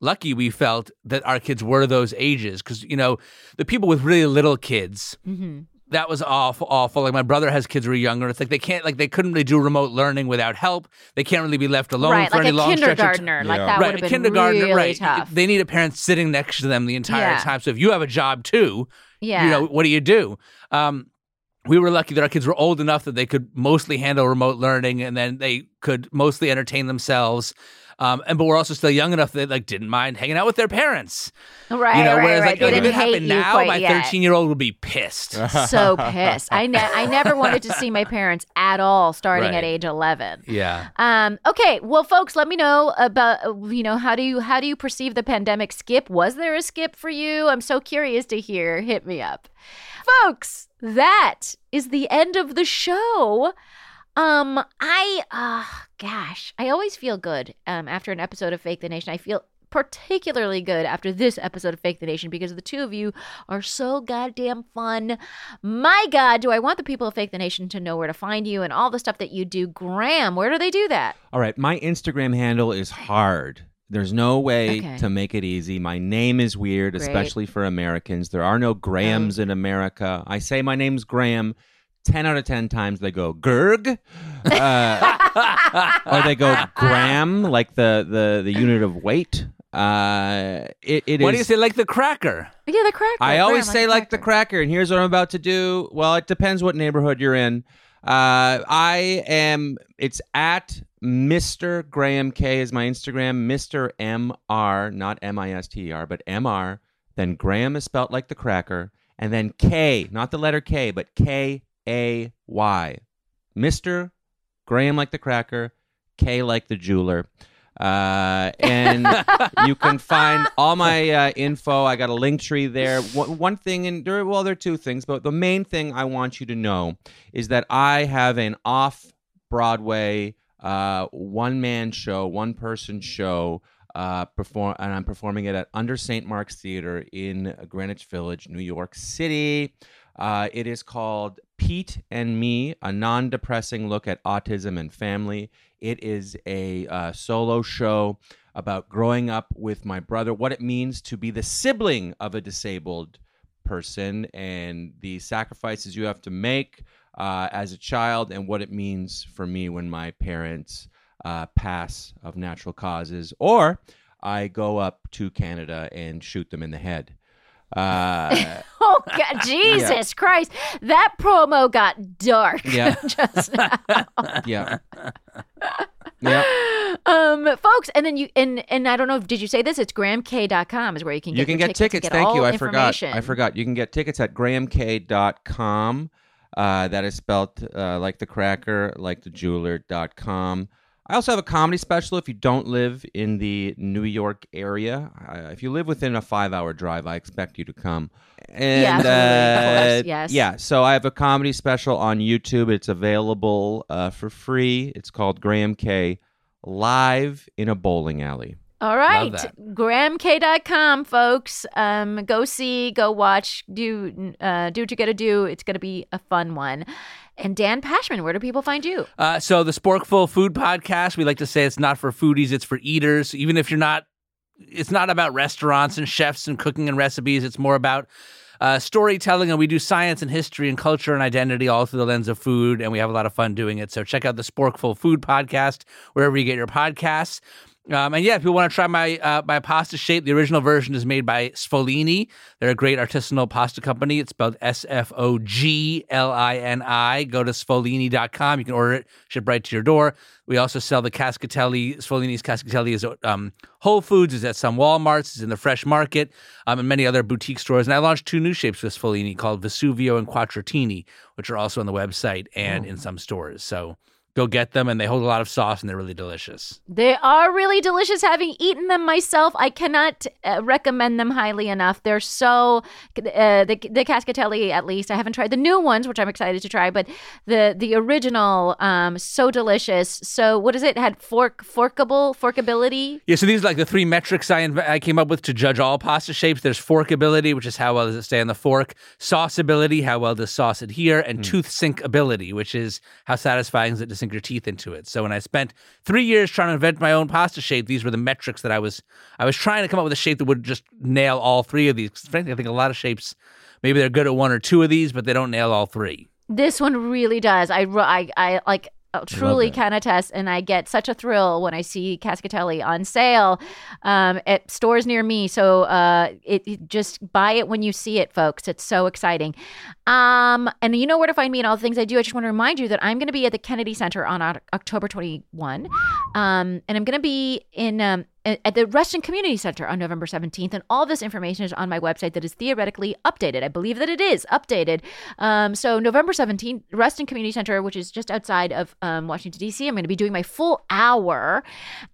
lucky we felt that our kids were those ages. Cause, you know, the people with really little kids, hmm that was awful awful like my brother has kids who are younger it's like they can't like they couldn't really do remote learning without help they can't really be left alone Right, for like any a long stretch of kindergartner, like Yeah. that right, would a have been kindergartner, really right? tough. They need a parent sitting next to them the entire Yeah. time. So if you have a job too, yeah. you know what do you do? Um, we were lucky that our kids were old enough that they could mostly handle remote learning, and then they could mostly entertain themselves. Um, and but we're also still young enough that like didn't mind hanging out with their parents. right, you know, right, whereas right. like they if didn't it happened now, my thirteen-year-old would be pissed. [laughs] so pissed. I ne- I never wanted to see my parents at all starting Right. at age 11. yeah. Um, okay, well, folks, let me know about uh, you know how do you how do you perceive the pandemic skip? Was there a skip for you? I'm so curious to hear. Hit me up, folks. That is the end of the show. Um, I uh gosh, I always feel good um after an episode of Fake the Nation. I feel particularly good after this episode of Fake the Nation because the two of you are so goddamn fun. My God, do I want the people of Fake the Nation to know where to find you and all the stuff that you do. Graham, where do they do that? All right, my Instagram handle is hard. There's no way Okay. to make it easy. My name is weird, Great. especially for Americans. There are no Grahams in America. I say my name's Graham. 10 out of 10 times they go Gerg, uh, or they go gram, like the, the, the unit of weight. Uh, it, it What do you say, like the cracker? Yeah, the cracker. I always Graham, say like the cracker, and here's what I'm about to do. Well, it depends what neighborhood you're in. Uh, I am. It's at Mr. Graham Kay is my Instagram. Mr. M R, not M I S T E R, but M R. Then Graham is spelt like the cracker, and then K, not the letter K, but K A Y. Mr. Graham like the cracker, K like the jeweler. Uh, and [laughs] you can find all my uh, info. I got a link tree there. One, one thing, and there, well, there are two things, but the main thing I want you to know is that I have an off Broadway uh, one man show, one person show. Uh, perform and I'm performing it at Under St. Mark's Theater in Greenwich Village, New York City. Uh, it is called Pete and Me, a non depressing look at autism and family. It is a uh, solo show about growing up with my brother, what it means to be the sibling of a disabled person, and the sacrifices you have to make uh, as a child, and what it means for me when my parents uh, pass of natural causes, or I go up to Canada and shoot them in the head. Uh, [laughs] Oh God, [laughs] Jesus Christ! That promo got dark. Yeah. [laughs] just now. yeah. yeah. um, folks, and then you and and I don't know. Did you say this? It's grahamkay.com is where you can get you can get tickets. tickets. get Thank you. I forgot. I forgot. You can get tickets at grahamkay.com. Uh, that is spelled uh, like the cracker, like the jeweler.com. I also have a comedy special if you don't live in the New York area. Uh, if you live within a five hour drive, I expect you to come. And course, uh, yes. yeah, so I have a comedy special on YouTube. It's available uh, for free. It's called Graham Kay Live in a Bowling Alley. All right, grahamkay.com, folks. Um, go see, go watch, do uh, do what you got to do. It's going to be a fun one. And Dan Pashman, where do people find you? Uh, so the Sporkful Food Podcast, we like to say it's not for foodies, it's for eaters. Even if you're not, it's not about restaurants and chefs and cooking and recipes. It's more about uh, storytelling, and we do science and history and culture and identity all through the lens of food, and we have a lot of fun doing it. So check out the Sporkful Food Podcast wherever you get your podcasts. Um, and yeah, if you want to try my uh, my pasta shape, the original version is made by Sfoglini. They're a great artisanal pasta company. It's spelled S F O G L I N I. Go to sfoglini.com. You can order it, ship right to your door. We also sell the Cascatelli. Sfoglini's Cascatelli is um, Whole Foods, is at some Walmarts, is in the Fresh Market, um, and many other boutique stores. And I launched two new shapes with Sfoglini called Vesuvio and Quattrotini, which are also on the website and in some stores. So go get them, and they hold a lot of sauce and they're really delicious. They are really delicious. Having eaten them myself, I cannot uh, recommend them highly enough. They're so uh, the the Cascatelli, at least. I haven't tried the new ones, which I'm excited to try, but the the original, um, so delicious. So what is it? Had fork forkable forkability. Yeah, so these are like the three metrics I, inv- I came up with to judge all pasta shapes. There's forkability, which is how well does it stay on the fork, sauceability, how well does sauce adhere, and tooth sink ability, which is how satisfying is it to sink your teeth into it. So when I spent three years trying to invent my own pasta shape, these were the metrics that I was I was trying to come up with a shape that would just nail all three of these. frankly, I think a lot of shapes maybe they're good at one or two of these, but they don't nail all three. This one really does. I I, I like. Truly can attest, and I get such a thrill when I see Cascatelli on sale um, at stores near me. So uh, it, it- just buy it when you see it, folks. It's so exciting. Um, and you know where to find me and all the things I do. I just want to remind you that I'm going to be at the Kennedy Center on Oc- October 21, um, and I'm going to be in um, at the Reston Community Center on November 17th. And all this information is on my website that is theoretically updated. I believe that it is updated. Um, so November 17th, Reston Community Center, which is just outside of um, Washington D.C. I'm going to be doing my full hour,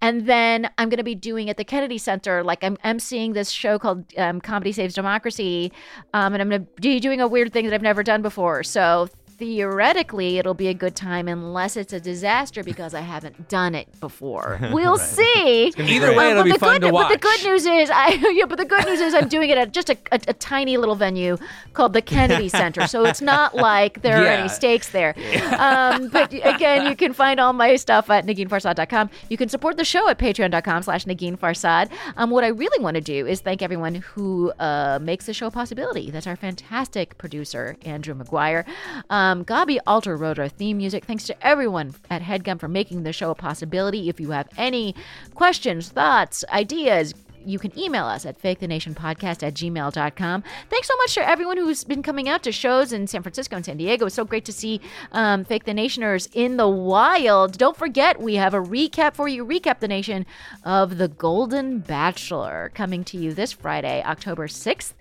and then I'm going to be doing at the Kennedy Center. Like I'm emceeing this show called um, Comedy Saves Democracy, um, and I'm going to be doing a weird thing that I've never done before. So theoretically, it'll be a good time unless it's a disaster because I haven't done it before. [laughs] We'll see. Either way, Um, it'll but be the fun good, to watch. But the good news is, I [laughs] yeah. But the good news is, I'm doing it at just a, a, a tiny little venue called the Kennedy [laughs] Center. So it's not like there are any stakes there. Um, but again, you can find all my stuff at NeginFarsad.com. You can support the show at Patreon.com/slash Negin Farsad. Um, what I really want to do is thank everyone who uh, makes the show a possibility. That's our fantastic producer Andrew McGuire. Um, Um, Gaby Alter wrote our theme music. Thanks to everyone at HeadGum for making the show a possibility. If you have any questions, thoughts, ideas, you can email us at fakethenationpodcast at gmail.com. Thanks so much to everyone who's been coming out to shows in San Francisco and San Diego. It's so great to see um, Fake the Nationers in the wild. Don't forget, we have a recap for you, Recap the Nation, of The Golden Bachelor coming to you this Friday, October 6th.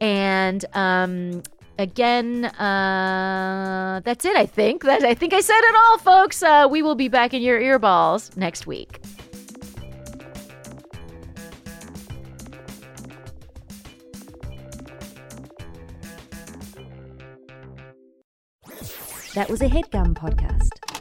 And um, again uh, that's it i think. That i think i said it all folks. Uh, we will be back in your earballs next week. That was a headgum podcast.